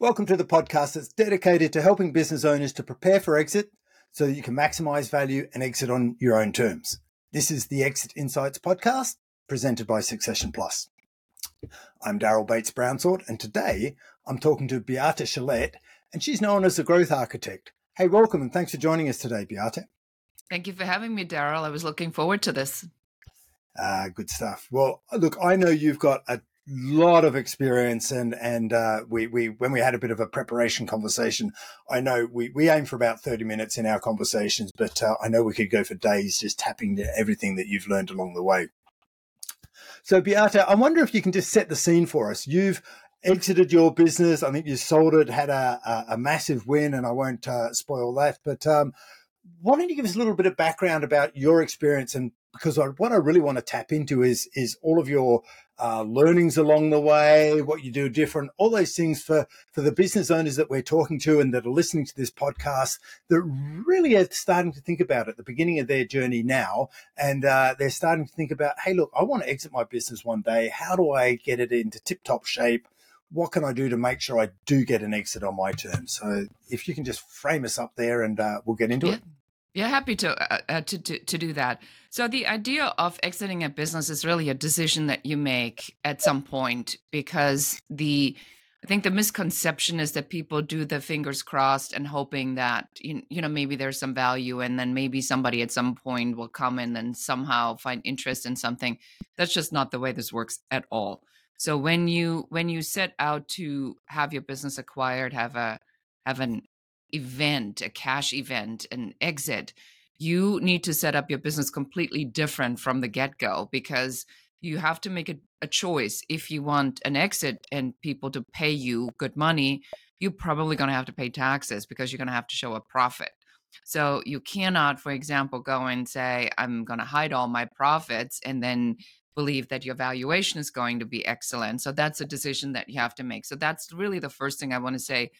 Welcome to the podcast that's dedicated to helping business owners to prepare for exit so that you can maximize value and exit on your own terms. This is the Exit Insights podcast presented by Succession Plus. I'm Darryl Bates Brownsword, and today I'm talking to Beate Chelette, and she's known as the growth architect. Hey, welcome, and thanks for joining us today, Beate. Thank you for having me, Darryl. I was looking forward to this. Ah, uh, good stuff. Well, look, I know you've got a lot of experience and and uh, we we when we had a bit of a preparation conversation i know we we aim for about 30 minutes in our conversations but uh, i know we could go for days just tapping to everything that you've learned along the way. So beate i wonder if you can just set the scene for us. You've exited your business. I think you sold it had a, a, a massive win and i won't uh, spoil that but um, why don't you give us a little bit of background about your experience? And because I, what I really want to tap into is is all of your uh, learnings along the way, what you do different, all those things for for the business owners that we're talking to and that are listening to this podcast that really are starting to think about at the beginning of their journey now, and uh, they're starting to think about, hey, look, I want to exit my business one day. How do I get it into tip top shape? What can I do to make sure I do get an exit on my terms? So, if you can just frame us up there, and uh, we'll get into yeah. it. Yeah, happy to, uh, uh, to, to to do that. So the idea of exiting a business is really a decision that you make at some point because the I think the misconception is that people do the fingers crossed and hoping that you, you know maybe there's some value and then maybe somebody at some point will come in and somehow find interest in something. That's just not the way this works at all. So when you when you set out to have your business acquired, have a have an event, a cash event, an exit, you need to set up your business completely different from the get go because you have to make a, a, choice. If you want an exit and people to pay you good money, you're probably going to have to pay taxes because you're going to have to show a profit. So you cannot, for example, go and say, I'm going to hide all my profits and then believe that your valuation is going to be excellent. So that's a decision that you have to make. So that's really the first thing I want to say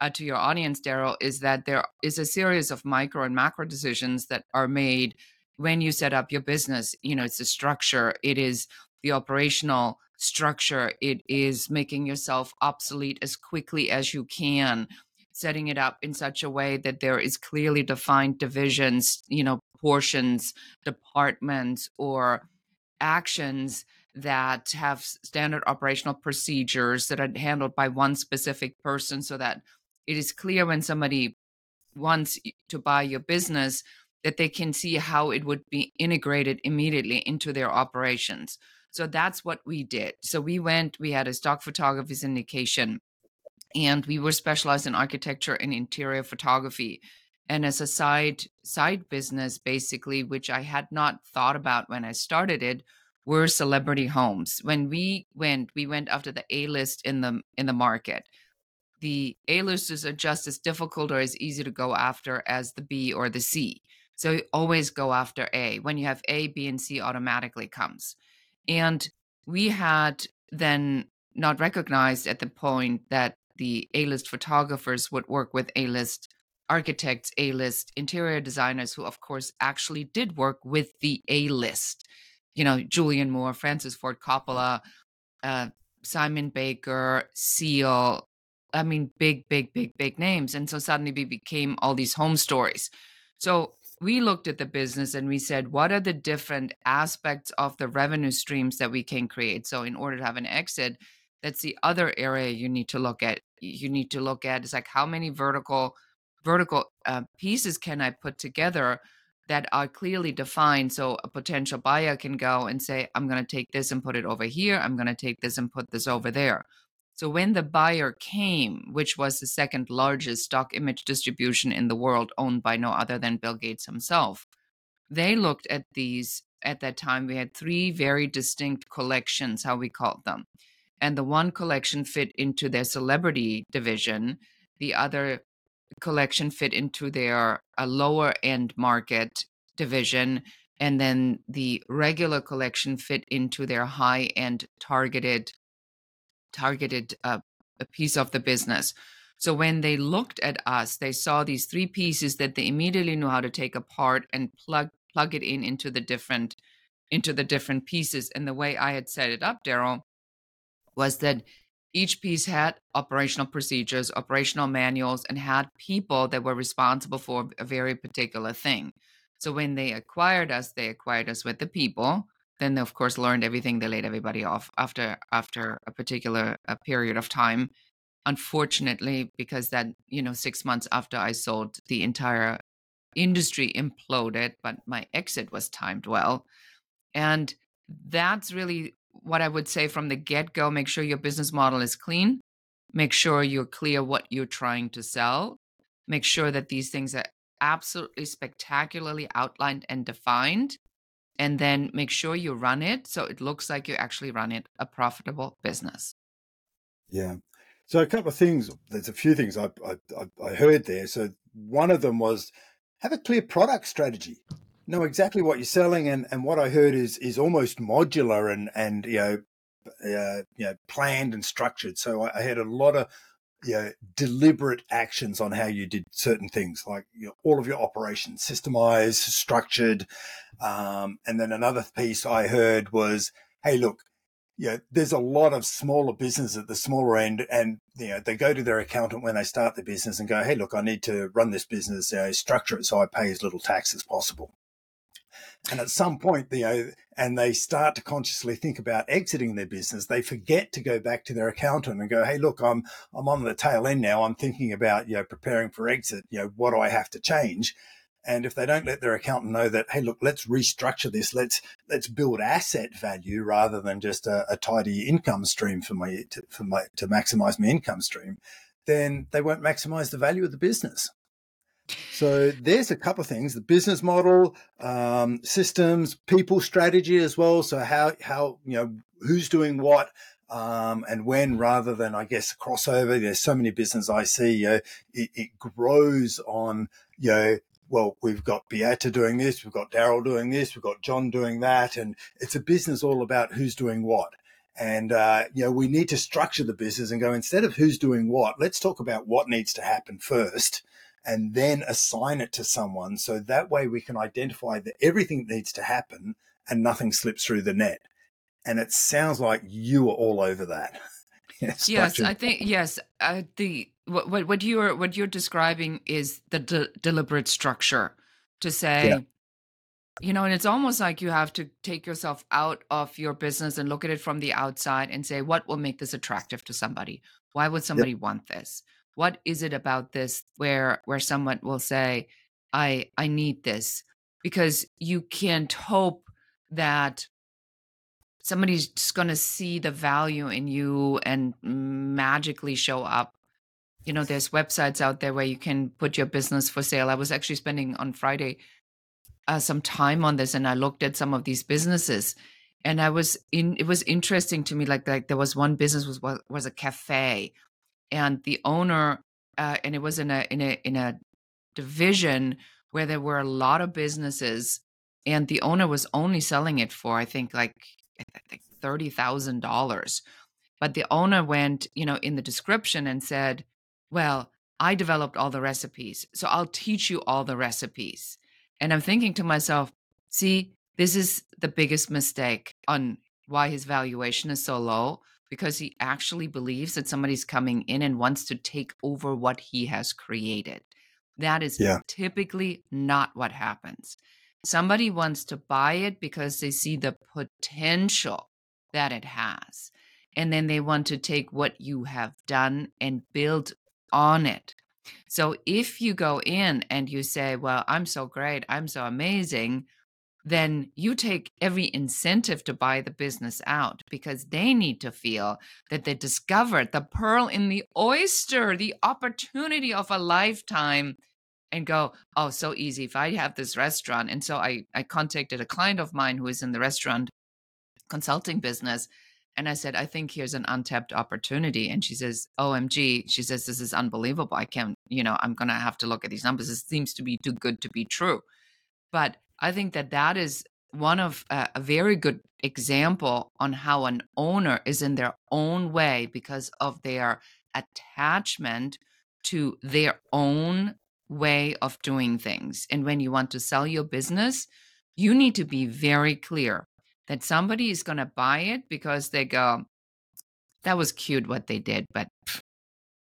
uh, to your audience, Darryl, is that there is a series of micro and macro decisions that are made when you set up your business. You know, it's the structure, it is the operational structure, it is making yourself obsolete as quickly as you can, setting it up in such a way that there is clearly defined divisions, you know, portions, departments, or actions that have standard operational procedures that are handled by one specific person so that it is clear when somebody wants to buy your business that they can see how it would be integrated immediately into their operations. So that's what we did. So we went, we had a stock photography syndication, and we were specialized in architecture and interior photography. And as a side side business, basically, which I had not thought about when I started it, were celebrity homes. When we went, we went after the A list in the in the market the A-listers are just as difficult or as easy to go after as the B or the C. So you always go after A. When you have A, B, and C automatically comes. And we had then not recognized at the point that the A-list photographers would work with A-list architects, A-list interior designers who of course actually did work with the A-list. You know, Julianne Moore, Francis Ford Coppola, uh, Simon Baker, Seal, I mean, big, big, big, big names. And so suddenly we became all these home stories. So we looked at the business and we said, what are the different aspects of the revenue streams that we can create? So in order to have an exit, that's the other area you need to look at. You need to look at is like how many vertical vertical uh, pieces can I put together that are clearly defined so a potential buyer can go and say i'm going to take this and put it over here i'm going to take this and put this over there so when the buyer came, which was the second largest stock image distribution in the world, owned by no other than Bill Gates himself, they looked at these. At that time, we had three very distinct collections, how we called them. And the one collection fit into their celebrity division, the other collection fit into their a lower end market division, and then the regular collection fit into their high end targeted targeted uh, a piece of the business. So when they looked at us, they saw these three pieces that they immediately knew how to take apart and plug plug it in into the different into the different pieces. And the way I had set it up, Darryl, was that each piece had operational procedures, operational manuals, and had people that were responsible for a very particular thing. So when they acquired us, they acquired us with the people. Then of course, learned everything. They laid everybody off after after a particular a period of time. Unfortunately, because that you know six months after I sold, the entire industry imploded. But my exit was timed well, and that's really what I would say from the get go. Make sure your business model is clean. Make sure you're clear what you're trying to sell. Make sure that these things are absolutely spectacularly outlined and defined and then make sure you run it so it looks like you actually run it a profitable business. Yeah. So a couple of things there's a few things i i, I heard there. So one of them was have a clear product strategy. Know exactly what you're selling and and what i heard is is almost modular and and you know uh, you know planned and structured. So I, I had a lot of you know, deliberate actions on how you did certain things, like you know, all of your operations, systemized, structured. Um, and then another piece I heard was, hey, look, you know, there's a lot of smaller business at the smaller end, and you know, they go to their accountant when they start the business and go, hey, look, I need to run this business, uh, structure it so I pay as little tax as possible. And at some point, and they start to consciously think about exiting their business, they forget to go back to their accountant and go, "Hey, look, I'm I'm on the tail end now. I'm thinking about you know preparing for exit. You know, what do I have to change?" And if they don't let their accountant know that, hey, look, let's restructure this. Let's let's build asset value rather than just a, a tidy income stream for my to, for my to maximize my income stream. Then they won't maximize the value of the business. So there's a couple of things: the business model, um, systems, people strategy as well. So how how you know who's doing what. Um, and when rather than I guess crossover. There's so many businesses I see. You know, it, it grows on you know well, we've got Beate doing this, we've got Darryl doing this, we've got John doing that, and it's a business all about who's doing what. And uh, you know, we need to structure the business and go instead of who's doing what, let's talk about what needs to happen first, and then assign it to someone. So that way we can identify that everything needs to happen and nothing slips through the net. And it sounds like you are all over that. yes, I think yes. Uh, the what, what what you're what you're describing is the de- deliberate structure to say. Yeah. You know, and it's almost like you have to take yourself out of your business and look at it from the outside and say, what will make this attractive to somebody? Why would somebody yep. want this? What is it about this where where someone will say i i need this because you can't hope that somebody's just going to see the value in you and magically show up. You know there's websites out there where you can put your business for sale. I was actually spending on friday uh, some time on this and i looked at some of these businesses and i was in it was interesting to me like like there was one business was was a cafe and the owner uh, and it was in a in a in a division where there were a lot of businesses and the owner was only selling it for i think like I think $30,000 but the owner went you know in the description and said well i developed all the recipes so i'll teach you all the recipes. And i'm thinking to myself see this is the biggest mistake on why his valuation is so low because he actually believes that somebody's coming in and wants to take over what he has created. That is yeah. typically not what happens. Somebody wants to buy it because they see the potential that it has. And then they want to take what you have done and build on it. So if you go in and you say, Well, I'm so great, I'm so amazing, then you take every incentive to buy the business out because they need to feel that they discovered the pearl in the oyster, the opportunity of a lifetime and go, oh, so easy. If I have this restaurant. And so I, I contacted a client of mine who is in the restaurant consulting business. And I said, I think here's an untapped opportunity. And she says, OMG, she says, this is unbelievable. I can't, you know, I'm going to have to look at these numbers. It seems to be too good to be true. But I think that that is one of uh, a very good example on how an owner is in their own way because of their attachment to their own way of doing things. And when you want to sell your business, you need to be very clear that somebody is going to buy it because they go, that was cute what they did, but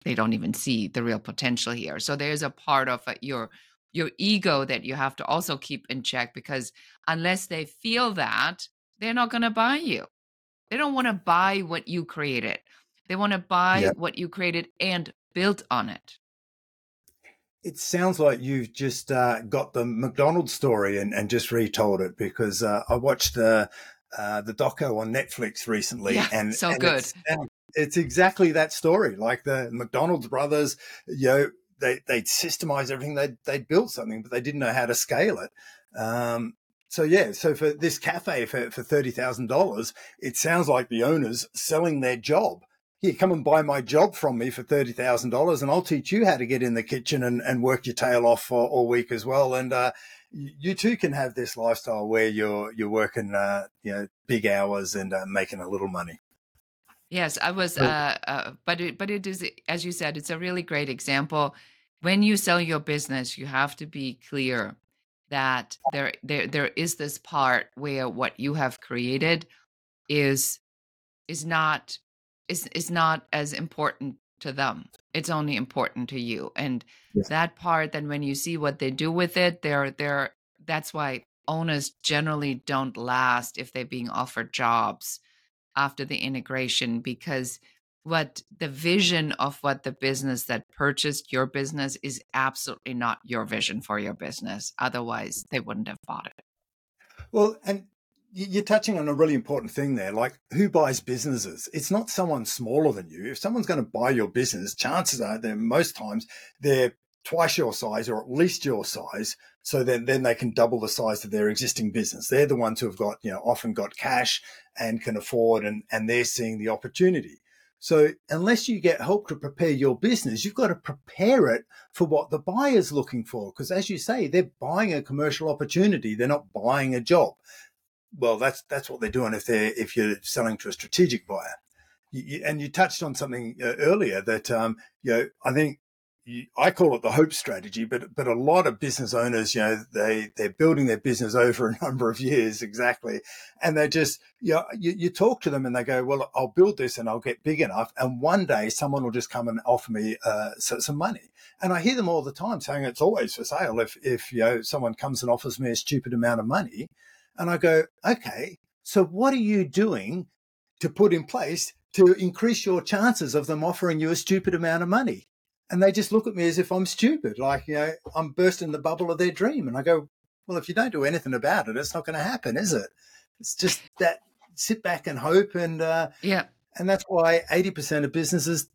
they don't even see the real potential here. So there's a part of uh, your your ego that you have to also keep in check because unless they feel that, they're not going to buy you. They don't want to buy what you created. They want to buy Yeah. what you created and built on it. It sounds like you've just uh, got the McDonald's story and, and just retold it because uh, I watched the uh, the doco on Netflix recently, Yeah, and so and good. It's, it's exactly that story. Like the McDonald's brothers, you know, they they systemized everything. They they built something, but they didn't know how to scale it. Um, so yeah, so for this cafe for for thirty thousand dollars, it sounds like the owners selling their job here, come and buy my job from me for thirty thousand dollars, and I'll teach you how to get in the kitchen and, and work your tail off for all week as well. And uh, you, you too can have this lifestyle where you're you're working, uh, you know, big hours and uh, making a little money. Yes, I was, So uh, uh, but it, but it is, as you said, it's a really great example. When you sell your business, you have to be clear that there, there, there is this part where what you have created is is not is is not as important to them. It's only important to you, and yes, that part. Then when you see what they do with it, they're they're. That's why owners generally don't last if they're being offered jobs after the integration because what the vision of what the business that purchased your business is absolutely not your vision for your business. Otherwise, they wouldn't have bought it. well, and you're touching on a really important thing there. Like, who buys businesses? It's not someone smaller than you. If someone's going to buy your business, chances are that most times they're twice your size or at least your size. So then, then they can double the size of their existing business. They're the ones who have got, you know, often got cash and can afford and, and they're seeing the opportunity. So unless you get help to prepare your business, you've got to prepare it for what the buyer's looking for. Because as you say, they're buying a commercial opportunity. They're not buying a job well, that's that's what they're doing if they're if you're selling to a strategic buyer. You, and you touched on something uh, earlier that um, you know I think you, I call it the hope strategy, but but a lot of business owners, you know, they they're building their business over a number of years exactly, and they just you know you, you talk to them and they go, well, I'll build this and I'll get big enough, and one day someone will just come and offer me uh, some money. And I hear them all the time saying it's always for sale. If if you know someone comes and offers me a stupid amount of money, and I go, okay, so what are you doing to put in place to increase your chances of them offering you a stupid amount of money? And they just look at me as if I'm stupid, like, you know, I'm bursting the bubble of their dream. And I go, well, if you don't do anything about it, it's not going to happen, is it? It's just that sit back and hope. And, uh, Yeah. and that's why 80% of businesses,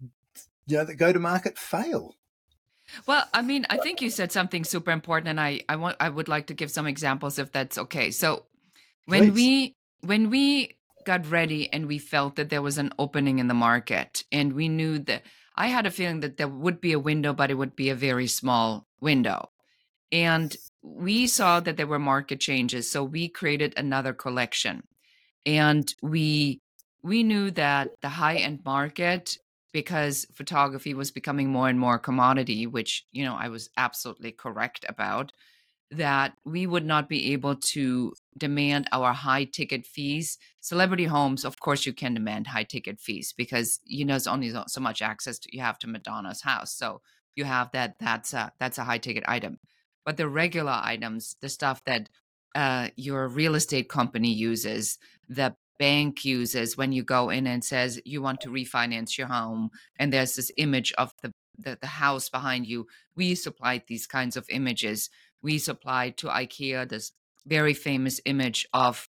you know, that go to market fail. Well, I mean, I think you said something super important, and I I want I would like to give some examples if that's okay. So when Please. we when we got ready and we felt that there was an opening in the market, and we knew that I had a feeling that there would be a window, but it would be a very small window. And we saw that there were market changes, so we created another collection. And we we knew that the high end market because photography was becoming more and more commodity, which, you know, I was absolutely correct about, that we would not be able to demand our high ticket fees. Celebrity homes, of course, you can demand high ticket fees because you know there's only so so much access to, you have to Madonna's house. So you have that. That's a that's a high ticket item. But the regular items, the stuff that uh, your real estate company uses, the bank uses when you go in and says you want to refinance your home, and there's this image of the the, the house behind you. We supplied these kinds of images we supplied to IKEA this very famous image of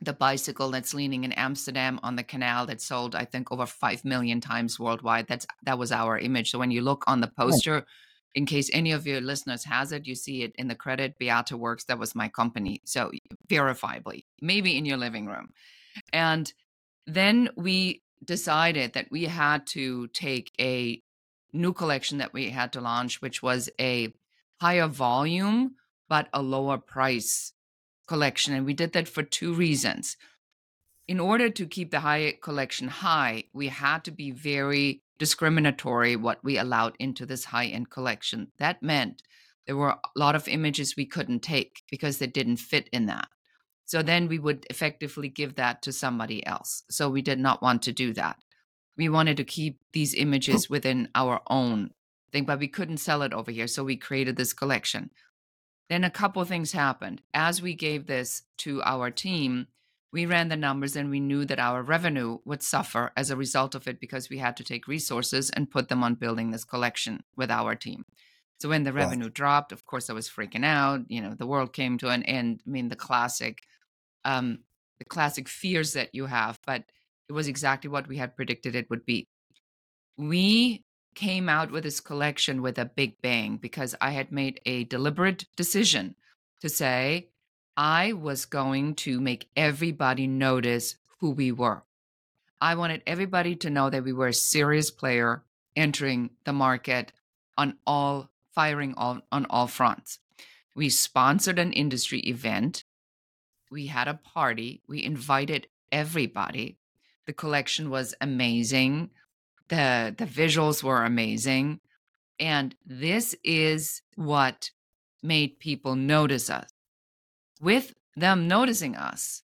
the bicycle that's leaning in Amsterdam on the canal that sold, I think, over five million times worldwide. That's that was our image. So when you look on the poster, in case any of your listeners has it, you see it in the credit. Beate Works, that was my company. So verifiably, maybe in your living room. And then we decided that we had to take a new collection that we had to launch, which was a higher volume but a lower price collection. And we did that for two reasons. In order to keep the high collection high, we had to be very discriminatory what we allowed into this high end collection. That meant there were a lot of images we couldn't take because they didn't fit in that. So then we would effectively give that to somebody else. So we did not want to do that. we wanted to keep these images within our own thing, but we couldn't sell it over here. So we created this collection. Then a couple things happened. As we gave this to our team, we ran the numbers and we knew that our revenue would suffer as a result of it because we had to take resources and put them on building this collection with our team. So when the revenue right. dropped, of course, I was freaking out. You know, the world came to an end. I mean, the classic, um, the classic fears that you have, but it was exactly what we had predicted it would be. We came out with this collection with a big bang because I had made a deliberate decision to say I was going to make everybody notice who we were. I wanted everybody to know that we were a serious player entering the market on all firing on, on all fronts. We sponsored an industry event. We had a party. We invited everybody. The collection was amazing. The the visuals were amazing. And this is what made people notice us. With them noticing us,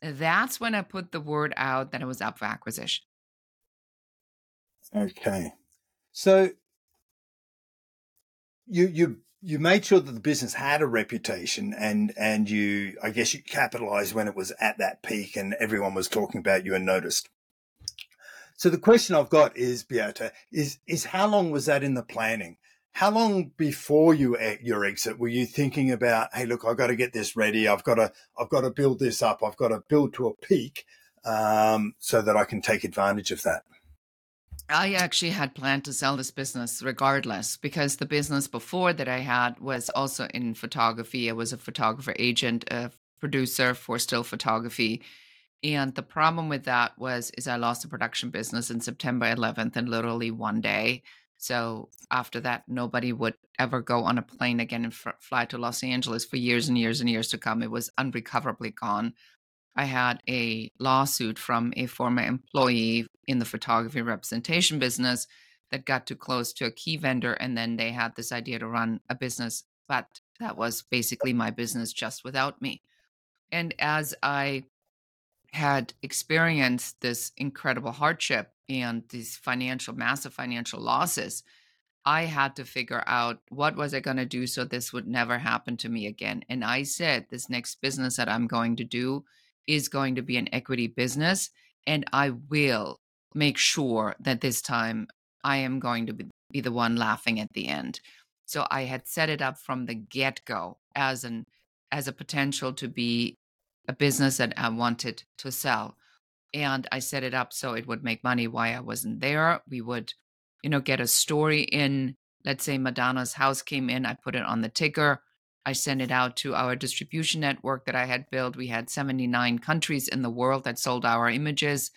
that's when I put the word out that it was up for acquisition. Okay. So you you you made sure that the business had a reputation and and you I guess you capitalized when it was at that peak and everyone was talking about you and noticed. So the question I've got is, Beate, is is how long was that in the planning? How long before you your exit were you thinking about, hey, look, I've got to get this ready. I've got to I've got to build this up. I've got to build to a peak um, so that I can take advantage of that. I actually had planned to sell this business regardless because the business before that I had was also in photography. I was a photographer agent, a producer for still photography and the problem with that was is I lost the production business in September 11th in literally one day. So after that, nobody would ever go on a plane again and f- fly to Los Angeles for years and years and years to come. It was unrecoverably gone. I had a lawsuit from a former employee in the photography representation business that got too close to a key vendor. And then they had this idea to run a business, but that was basically my business just without me. And as I had experienced this incredible hardship and these financial massive financial losses i had to figure out what was i going to do so this would never happen to me again. And i said this next business that i'm going to do is going to be an equity business and i will make sure that this time i am going to be, the one laughing at the end. So i had set it up from the get-go as an as a potential to be a business that I wanted to sell. And I set it up so it would make money while I wasn't there. We would, you know, get a story in. Let's say Madonna's house came in, I put it on the ticker. I sent it out to our distribution network that I had built. We had 79 countries in the world that sold our images.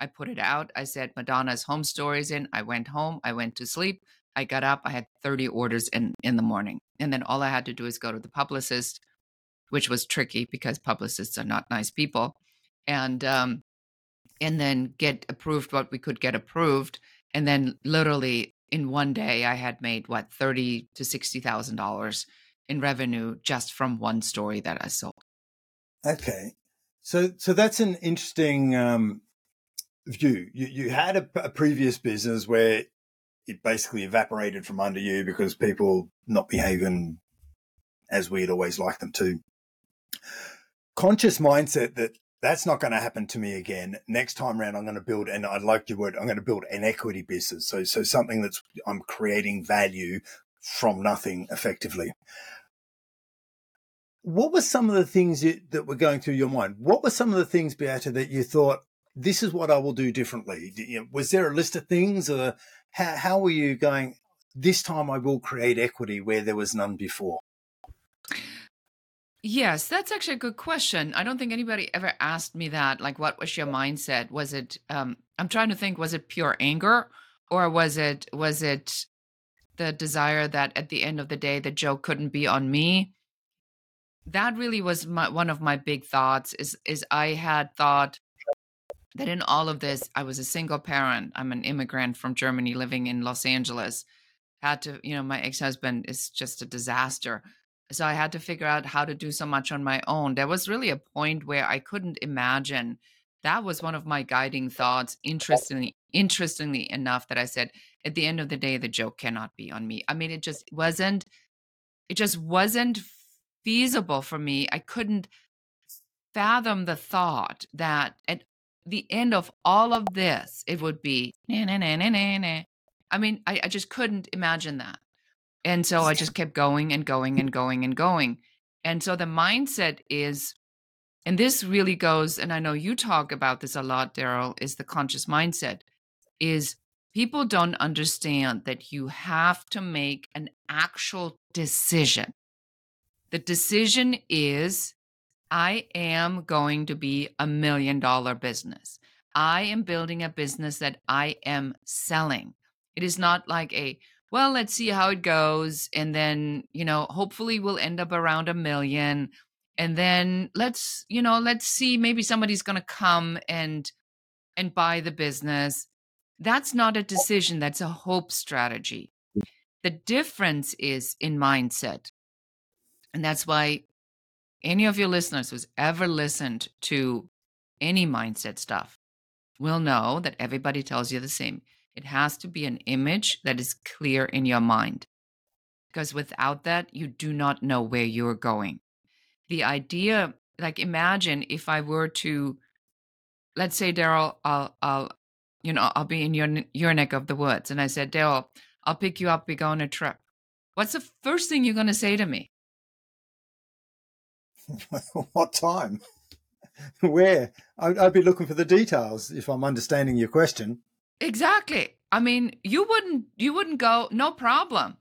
I put it out. I said Madonna's home stories in. I went home. I went to sleep. I got up. I had 30 orders in in the morning. And then all I had to do is go to the publicist which was tricky because publicists are not nice people, and um, and then get approved what we could get approved, and then literally in one day I had made what thirty to sixty thousand dollars in revenue just from one story that I sold. Okay, so so that's an interesting um, view. You you had a, a previous business where it basically evaporated from under you because people not behaving as we'd always like them to conscious mindset that that's not going to happen to me again. Next time around, I'm going to build, and I like your word, I'm going to build an equity business. So, so something that's, I'm creating value from nothing effectively. What were some of the things you, that were going through your mind? What were some of the things, Beate, that you thought, this is what I will do differently? Was there a list of things or how, how were you going, this time I will create equity where there was none before? Yes, that's actually a good question. I don't think anybody ever asked me that. Like, what was your mindset? Was it? Um, I'm trying to think. Was it pure anger, or was it was it the desire that at the end of the day the joke couldn't be on me? That really was my, one of my big thoughts. Is is I had thought that in all of this, I was a single parent. I'm an immigrant from Germany living in Los Angeles. Had to, you know, my ex husband is just a disaster so I had to figure out how to do so much on my own. There was really a point where I couldn't imagine that was one of my guiding thoughts. Interestingly, interestingly enough, that I said at the end of the day, the joke cannot be on me. I mean, it just wasn't. It just wasn't feasible for me. I couldn't fathom the thought that at the end of all of this, it would be. I mean, I, I just couldn't imagine that. And so I just kept going and going and going and going. And so the mindset is, and this really goes, and I know you talk about this a lot, Darryl, is the conscious mindset, is people don't understand that you have to make an actual decision. The decision is I am going to be a million dollar business. I am building a business that I am selling. It is not like a, well, let's see how it goes. And then, you know, hopefully we'll end up around a million. And then let's, you know, let's see, maybe somebody's going to come and, and buy the business. That's not a oh. decision. That's a hope strategy. The difference is in mindset. And that's why any of your listeners who's ever listened to any mindset stuff will know that everybody tells you the same. It has to be an image that is clear in your mind. Because without that, you do not know where you're going. The idea, like imagine if I were to, let's say, Darryl, I'll, I'll, you know, I'll be in your your neck of the woods, and I said, Darryl, I'll pick you up. We go on a trip. What's the first thing you're going to say to me? what time? Where? I'd, I'd be looking for the details if I'm understanding your question. Exactly. I mean, you wouldn't you wouldn't go no problem,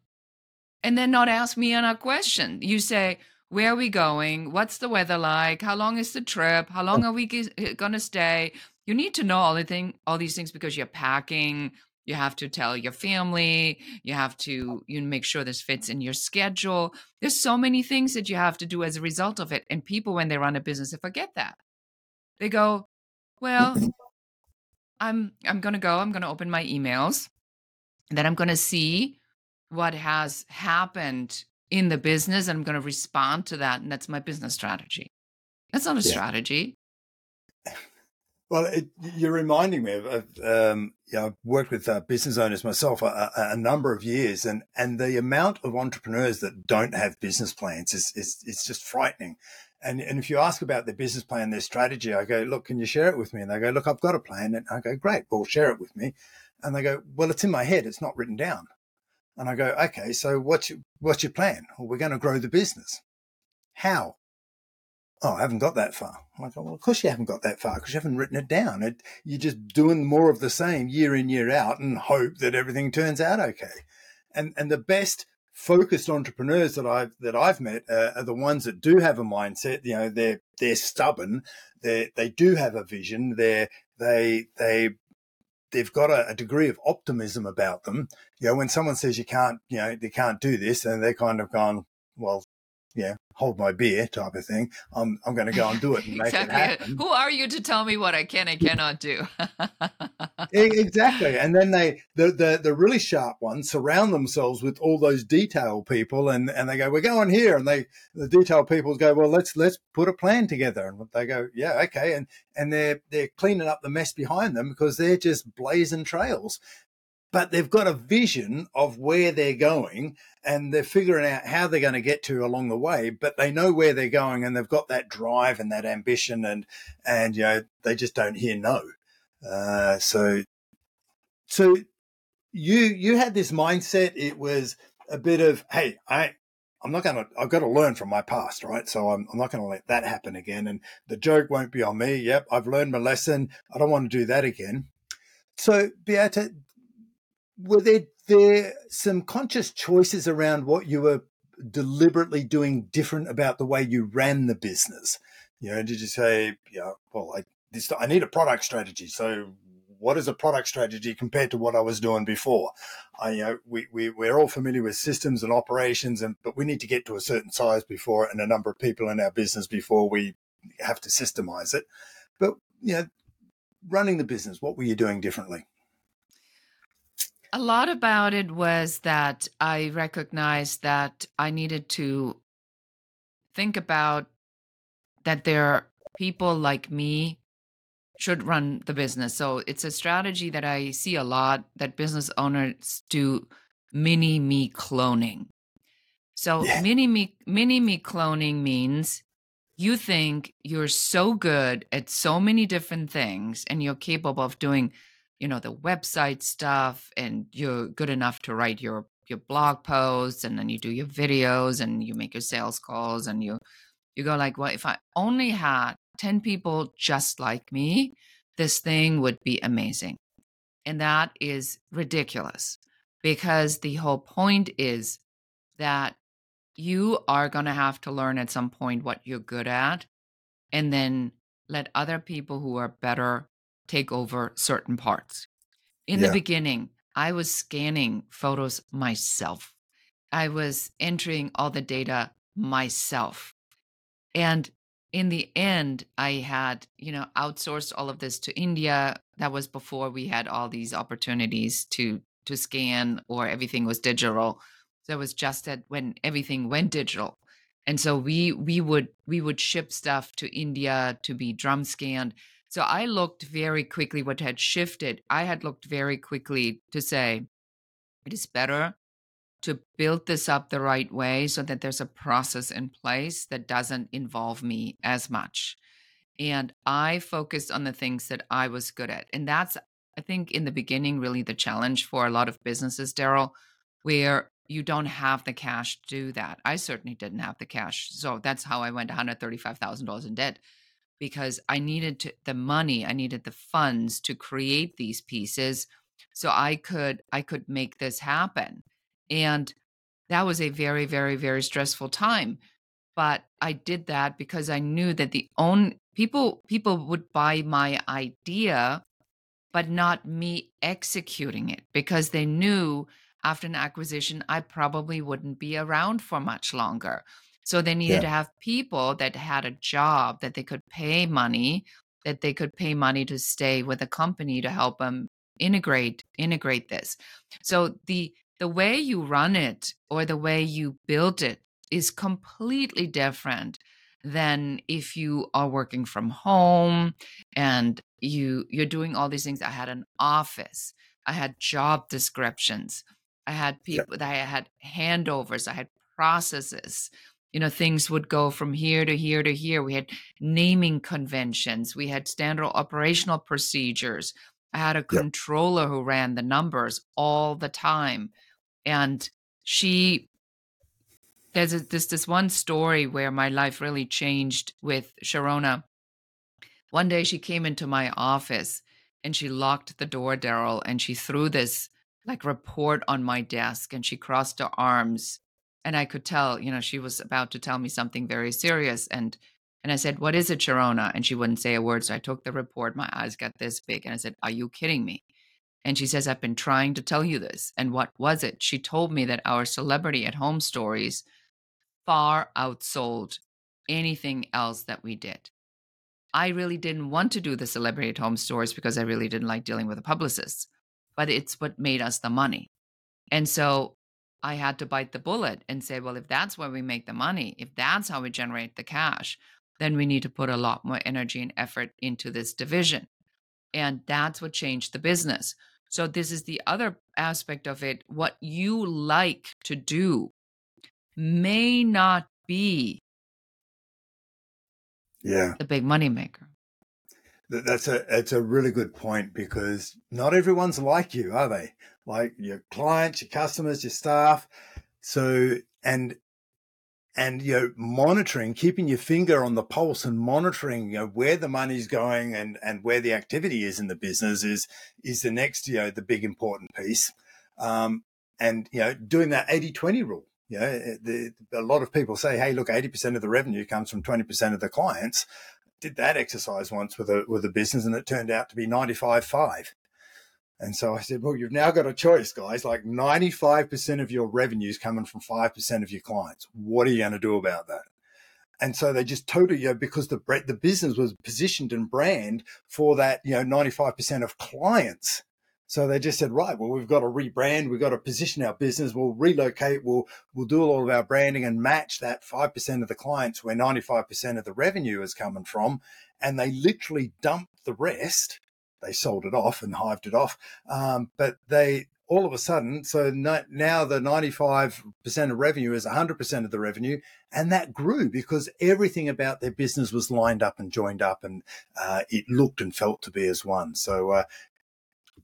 and then not ask me another question. You say, "Where are we going? What's the weather like? How long is the trip? How long oh. are we uh, going to stay?" You need to know all the thing, all these things because you're packing. You have to tell your family. You have to you make sure this fits in your schedule. There's so many things that you have to do as a result of it. And people, when they run a business, they forget that. They go, "Well, mm-hmm. I'm I'm going to go. I'm going to open my emails. And then I'm going to see what has happened in the business and I'm going to respond to that and that's my business strategy. That's not a yeah. strategy. Well, it, you're reminding me of, of um, you know, I've worked with uh, business owners myself a, a, number of years, and and the amount of entrepreneurs that don't have business plans is is it's just frightening. And, and if you ask about their business plan, their strategy, I go, look, can you share it with me? And they go, look, I've got a plan. And I go, great, well, share it with me. And they go, well, it's in my head. It's not written down. And I go, okay, so what's your, what's your plan? Well, we're going to grow the business. How? Oh, I haven't got that far. I go, well, of course you haven't got that far because you haven't written it down. It, you're just doing more of the same year in, year out and hope that everything turns out okay. And, and the best focused entrepreneurs that I've that I've met uh, are the ones that do have a mindset. You know, they're they're stubborn. They they do have a vision. They they they they've got a, a, degree of optimism about them. You know, when someone says you can't, you know, they can't do this, and they're kind of gone, well, yeah, hold my beer type of thing. I'm I'm going to go and do it and make exactly. it happen. Who are you to tell me what I can and cannot do? exactly. And then they the, the the really sharp ones surround themselves with all those detail people and and they go, We're going here and they the detail people go, Well let's let's put a plan together and they go, Yeah, okay. And and they're they're cleaning up the mess behind them because they're just blazing trails but they've got a vision of where they're going and they're figuring out how they're going to get to along the way but they know where they're going and they've got that drive and that ambition and and you know they just don't hear no uh, so so you you had this mindset it was a bit of hey i I'm not going to, I've got to learn from my past, right? So I'm, I'm not going to let that happen again. And the joke won't be on me. Yep. I've learned my lesson. I don't want to do that again. So Beate, were there there some conscious choices around what you were deliberately doing different about the way you ran the business? You know, did you say, yeah, well, I this I need a product strategy. So what is a product strategy compared to what I was doing before? I, you know, we, we, we're all familiar with systems and operations, and but we need to get to a certain size before and a number of people in our business before we have to systemize it. But you know, running the business, what were you doing differently? A lot about it was that I recognized that I needed to think about that there are people like me should run the business. So it's a strategy that I see a lot that business owners do mini me cloning. So yeah. mini me mini me cloning means you think you're so good at so many different things and you're capable of doing, you know, the website stuff and you're good enough to write your your blog posts and then you do your videos and you make your sales calls and you you go like, well, if I only had 10 people just like me, this thing would be amazing. And that is ridiculous because the whole point is that you are going to have to learn at some point what you're good at and then let other people who are better take over certain parts. In yeah. the beginning, I was scanning photos myself. I was entering all the data myself. And in the end, I had, you know, outsourced all of this to India. That was before we had all these opportunities to to scan or everything was digital. So it was just that when everything went digital. And so we we would we would ship stuff to India to be drum scanned. So I looked very quickly what had shifted. I had looked very quickly to say it is better to build this up the right way so that there's a process in place that doesn't involve me as much. And I focused on the things that I was good at. And that's, I think, in the beginning, really the challenge for a lot of businesses, Darryl, where you don't have the cash to do that. I certainly didn't have the cash. So that's how I went $135,000 in debt because I needed to, the money, I needed the funds to create these pieces so I could I could make this happen. And that was a very, very, very stressful time. But I did that because I knew that the own people people would buy my idea, but not me executing it because they knew after an acquisition I probably wouldn't be around for much longer. So they needed yeah. to have people that had a job that they could pay money, that they could pay money to stay with a company to help them integrate integrate this. So the the way you run it or the way you build it is completely different than if you are working from home and you you're doing all these things i had an office i had job descriptions i had people yeah. that i had handovers i had processes you know things would go from here to here to here. We had naming conventions. We had standard operational procedures. I had a controller who ran the numbers all the time. And she there's a, this this one story where my life really changed with Sharona. One day she came into my office and she locked the door, Darryl, and she threw this like report on my desk and she crossed her arms and I could tell, you know, she was about to tell me something very serious and and I said, "What is it, Sharona?" And she wouldn't say a word. So I took the report. My eyes got this big, and I said, "Are you kidding me?" And she says, I've been trying to tell you this. And what was it? She told me that our celebrity at home stories far outsold anything else that we did. I really didn't want to do the celebrity at home stories because I really didn't like dealing with the publicists, but it's what made us the money. And so I had to bite the bullet and say, well, if that's where we make the money, if that's how we generate the cash, then we need to put a lot more energy and effort into this division. And that's what changed the business. So, this is the other aspect of it. What you like to do may not be yeah the big money maker that's a it's a really good point because not everyone's like you are they like your clients your customers your staff. So and and you know monitoring keeping your finger on the pulse and monitoring you know where the money's going and and where the activity is in the business is is the next you know the big important piece. Um, and you know doing that 80-20 rule you know eh, the, a lot of people say hey look 80% of the revenue comes from 20% of the clients. Did that exercise once with a with a business and it turned out to be 95 5 and so I said, well, you've now got a choice, guys. Like 95% of your revenue is coming from 5% of your clients. What are you going to do about that? And so they just totally, you know, because the the business was positioned and brand for that, you know, 95% of clients So they just said, right, well, we've got to rebrand, we've got to position our business, we'll relocate, we'll we'll do all of our branding and match that five percent of the clients where ninety five percent of the revenue is coming from, and they literally dumped the rest. They sold it off and hived it off, um, but they all of a sudden, so now the 95% of revenue is 100% of the revenue. And that grew because everything about their business was lined up and joined up and uh, it looked and felt to be as one. So, uh,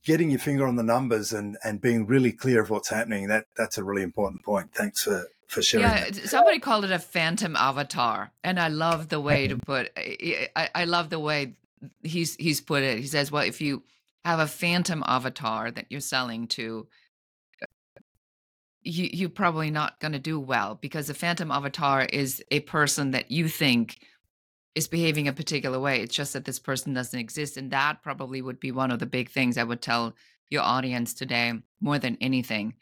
getting your finger on the numbers and, and being really clear of what's happening, that that's a really important point. Thanks for, for sharing. Yeah, that. somebody called it a phantom avatar. And I love the way to put, I, I love the way he's, he's put it. He says, well, if you, have a phantom avatar that you're selling to, you you're probably not going to do well because a phantom avatar is a person that you think is behaving a particular way. It's just that this person doesn't exist, and that probably would be one of the big things I would tell your audience today more than anything.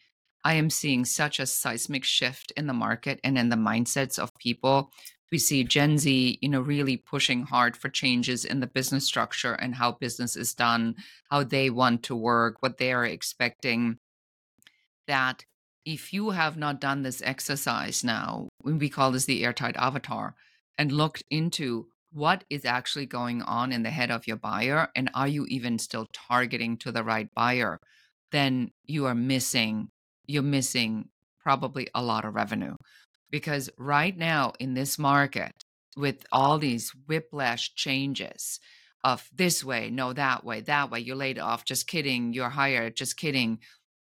I am seeing such a seismic shift in the market and in the mindsets of people we see Gen Z, you know, really pushing hard for changes in the business structure and how business is done, how they want to work, what they are expecting. That if you have not done this exercise now, we call this the airtight avatar, and looked into what is actually going on in the head of your buyer and are you even still targeting to the right buyer, then you are missing, you're missing probably a lot of revenue because right now in this market with all these whiplash changes of this way no that way that way you're laid off just kidding you're hired just kidding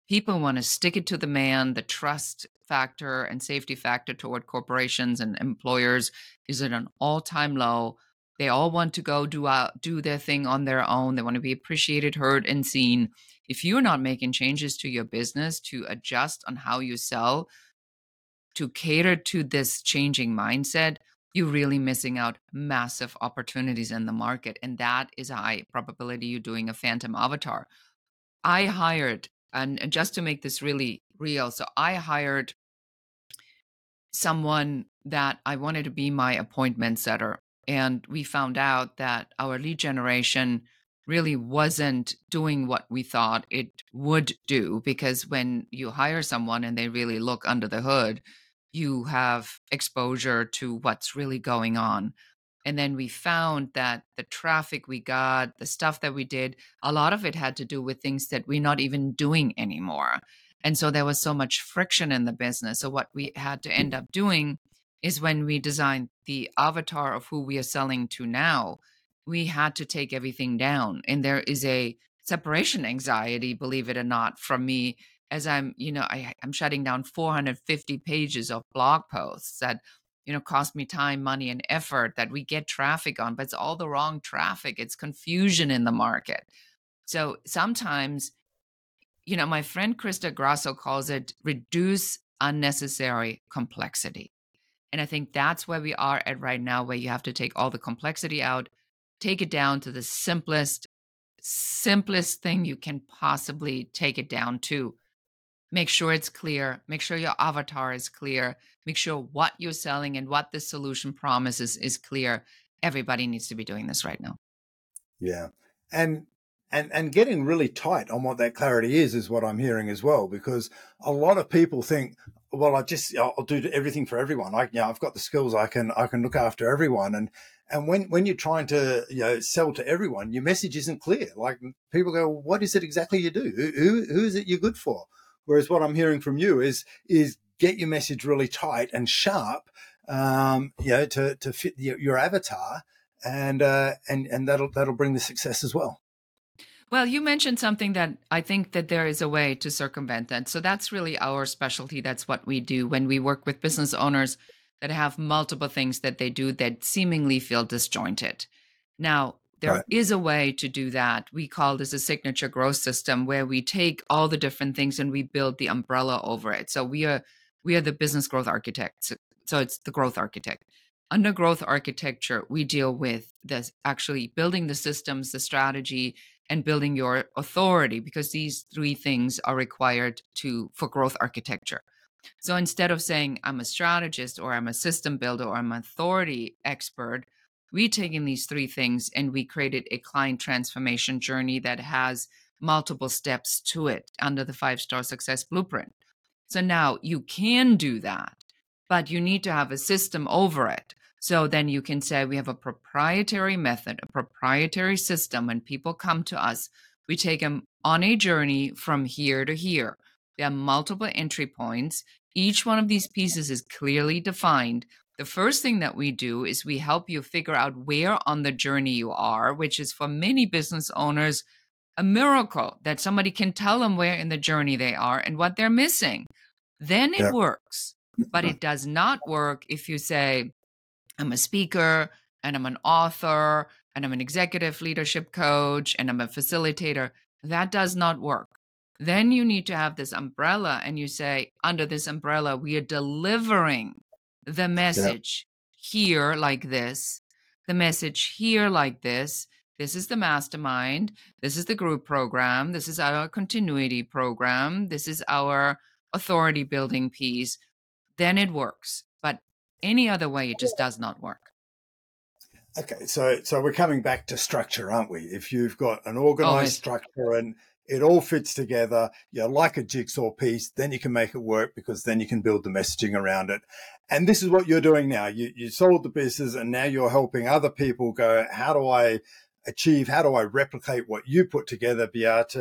people want to stick it to the man the trust factor and safety factor toward corporations and employers is at an all-time low. They all want to go do out do their thing on their own they want to be appreciated heard and seen. If you're not making changes to your business to adjust on how you sell to cater to this changing mindset, you're really missing out massive opportunities in the market. And that is a high probability you're doing a phantom avatar. I hired, and just to make this really real, so I hired someone that I wanted to be my appointment setter. And we found out that our lead generation really wasn't doing what we thought it would do because when you hire someone and they really look under the hood, you have exposure to what's really going on. And then we found that the traffic we got, the stuff that we did, a lot of it had to do with things that we're not even doing anymore. And so there was so much friction in the business. So, what we had to end up doing is when we designed the avatar of who we are selling to now, we had to take everything down. And there is a separation anxiety, believe it or not, from me as I'm, you know, I, I'm shutting down 450 pages of blog posts that, you know, cost me time, money, and effort that we get traffic on, but it's all the wrong traffic. It's confusion in the market. So sometimes, you know, my friend Krista Grasso calls it reduce unnecessary complexity. And I think that's where we are at right now, where you have to take all the complexity out, take it down to the simplest, simplest thing you can possibly take it down to make sure it's clear make sure your avatar is clear make sure what you're selling and what the solution promises is clear. Everybody needs to be doing this right now. Yeah and and and getting really tight on what that clarity is is what i'm hearing as well because a lot of people think well i just i'll do everything for everyone. I you know i've got the skills i can i can look after everyone. And and when when you're trying to you know sell to everyone your message isn't clear. Like people go what is it exactly you do? Who, who is it you're good for Whereas what I'm hearing from you is is get your message really tight and sharp, um, you know, to to fit your, your avatar, and uh, and and that'll that'll bring the success as well. Well, you mentioned something that I think that there is a way to circumvent that. So that's really our specialty. That's what we do when we work with business owners that have multiple things that they do that seemingly feel disjointed. Now, there right. is a way to do that. We call this a signature growth system where we take all the different things and we build the umbrella over it. So we are we are the business growth architects. So it's the growth architect. Under growth architecture, we deal with this actually building the systems, the strategy, and building your authority because these three things are required to for growth architecture. So instead of saying I'm a strategist or I'm a system builder or I'm an authority expert, we taken these three things and we created a client transformation journey that has multiple steps to it under the five star success blueprint. So now you can do that, but you need to have a system over it. So then you can say we have a proprietary method, a proprietary system. When people come to us, we take them on a journey from here to here. There are multiple entry points. Each one of these pieces is clearly defined. The first thing that we do is we help you figure out where on the journey you are, which is for many business owners a miracle that somebody can tell them where in the journey they are and what they're missing. Then it works. But mm-hmm. it does not work if you say, I'm a speaker and I'm an author and I'm an executive leadership coach and I'm a facilitator. That does not work. Then you need to have this umbrella and you say, under this umbrella, we are delivering the message here like this, the message here like this. This is the mastermind. This is the group program. This is our continuity program. This is our authority building piece. Then it works. But any other way, it just does not work. Okay, so so we're coming back to structure, aren't we? If you've got an oh, organized Always. structure and it all fits together, you're like a jigsaw piece, then you can make it work because then you can build the messaging around it. And this is what you're doing now. You you sold the business and now you're helping other people go, how do I achieve? How do I replicate what you put together, Beate?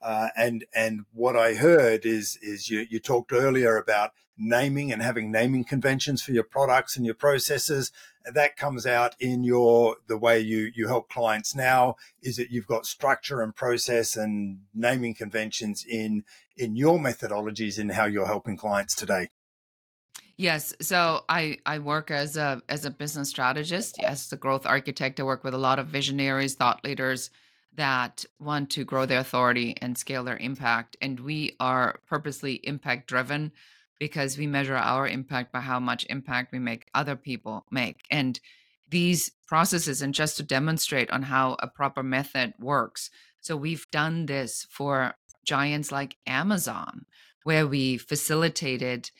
Uh, and and what I heard is is you you talked earlier about naming and having naming conventions for your products and your processes. That comes out in your the way you you help clients now. Is that you've got structure and process and naming conventions in in your methodologies in how you're helping clients today. Yes. So I, I work as a as a business strategist, yes, the growth architect. I work with a lot of visionaries, thought leaders that want to grow their authority and scale their impact. And we are purposely impact driven because we measure our impact by how much impact we make other people make. And these processes, and just to demonstrate on how a proper method works. So we've done this for giants like Amazon, where we facilitated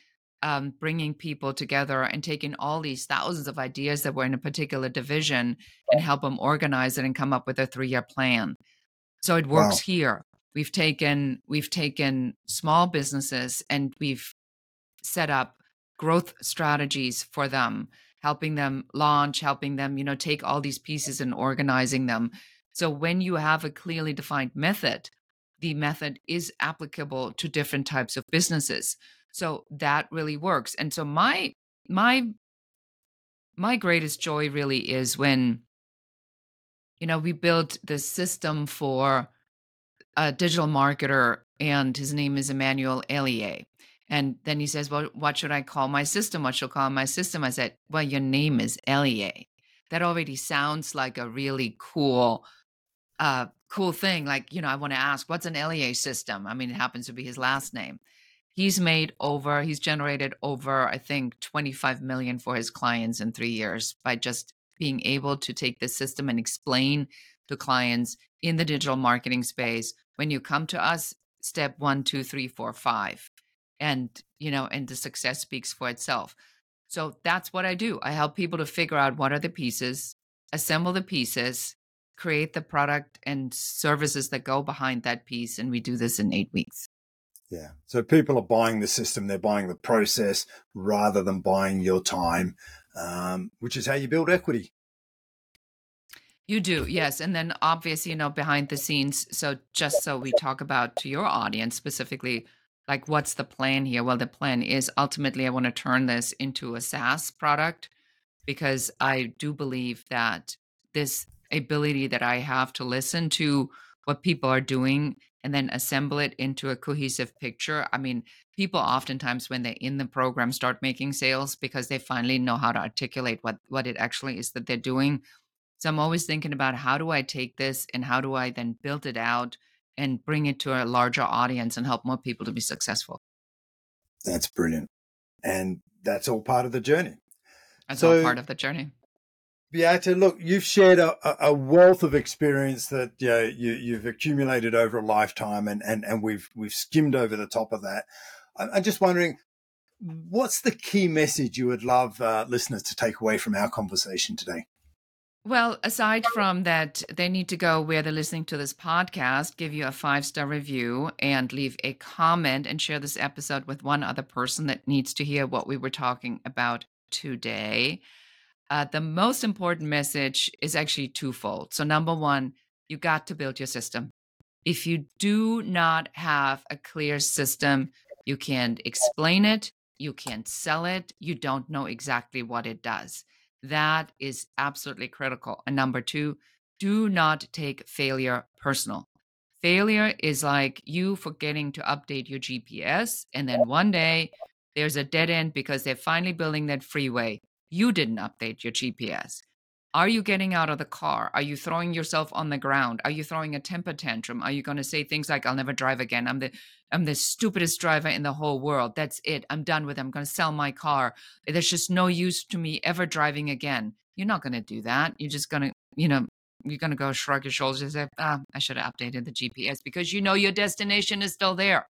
um, bringing people together and taking all these thousands of ideas that were in a particular division and help them organize it and come up with a three-year plan. So it works wow. here. We've taken we've taken small businesses and we've set up growth strategies for them, helping them launch, helping them, you know, take all these pieces and organizing them. So when you have a clearly defined method, the method is applicable to different types of businesses. So that really works. And so my my my greatest joy really is when you know we built this system for a digital marketer and his name is Emmanuel Elie. And then he says, Well, what should I call my system? What should I call my system? I said, Well, your name is Elie. That already sounds like a really cool, uh, cool thing. Like, you know, I want to ask, what's an Elie system? I mean, it happens to be his last name he's made over he's generated over i think 25 million for his clients in three years by just being able to take this system and explain to clients in the digital marketing space when you come to us step one two three four five. And you know and the success speaks for itself. So that's what i do. I help people to figure out what are the pieces assemble the pieces create the product and services that go behind that piece and we do this in eight weeks yeah. So people are buying the system, they're buying the process rather than buying your time, um, which is how you build equity. You do, yes. And then obviously, you know, behind the scenes. So just so we talk about to your audience specifically, like what's the plan here? Well, the plan is ultimately I want to turn this into a SaaS product because I do believe that this ability that I have to listen to what people are doing and then assemble it into a cohesive picture. I mean, people oftentimes when they're in the program start making sales because they finally know how to articulate what what it actually is that they're doing. So I'm always thinking about how do I take this and how do I then build it out and bring it to a larger audience and help more people to be successful. That's brilliant. And that's all part of the journey. That's so, all part of the journey. Beate, look, you've shared a, a wealth of experience that you know, you, you've accumulated over a lifetime, and, and, and we've we've skimmed over the top of that. I'm just wondering, what's the key message you would love uh, listeners to take away from our conversation today? Well, aside from that, they need to go where they're listening to this podcast, give you a five star review, and leave a comment and share this episode with one other person that needs to hear what we were talking about today. Uh, the most important message is actually twofold. So, number one, you got to build your system. If you do not have a clear system, you can't explain it, you can't sell it, you don't know exactly what it does. That is absolutely critical. And number two, do not take failure personal. Failure is like you forgetting to update your GPS, and then one day there's a dead end because they're finally building that freeway. You didn't update your GPS. Are you getting out of the car? Are you throwing yourself on the ground? Are you throwing a temper tantrum? Are you going to say things like, I'll never drive again? I'm the I'm the stupidest driver in the whole world. That's it. I'm done with it. I'm going to sell my car. There's just no use to me ever driving again. You're not going to do that. You're just going to, you know, you're going to go shrug your shoulders and say, ah, I should have updated the GPS because you know your destination is still there.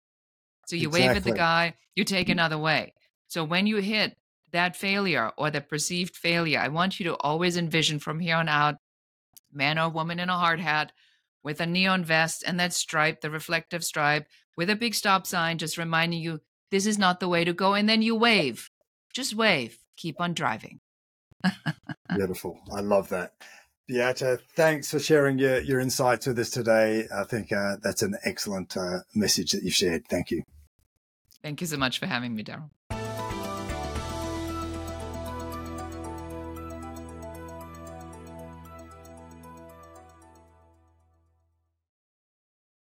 So you exactly. wave at the guy, you take another way. So when you hit that failure or the perceived failure, I want you to always envision from here on out man or woman in a hard hat with a neon vest and that stripe, the reflective stripe, with a big stop sign just reminding you this is not the way to go. And then you wave. Just wave. Keep on driving. Beautiful. I love that. Beate, thanks for sharing your, your insights with us today. I think uh, that's an excellent uh, message that you've shared. Thank you. Thank you so much for having me, Darryl.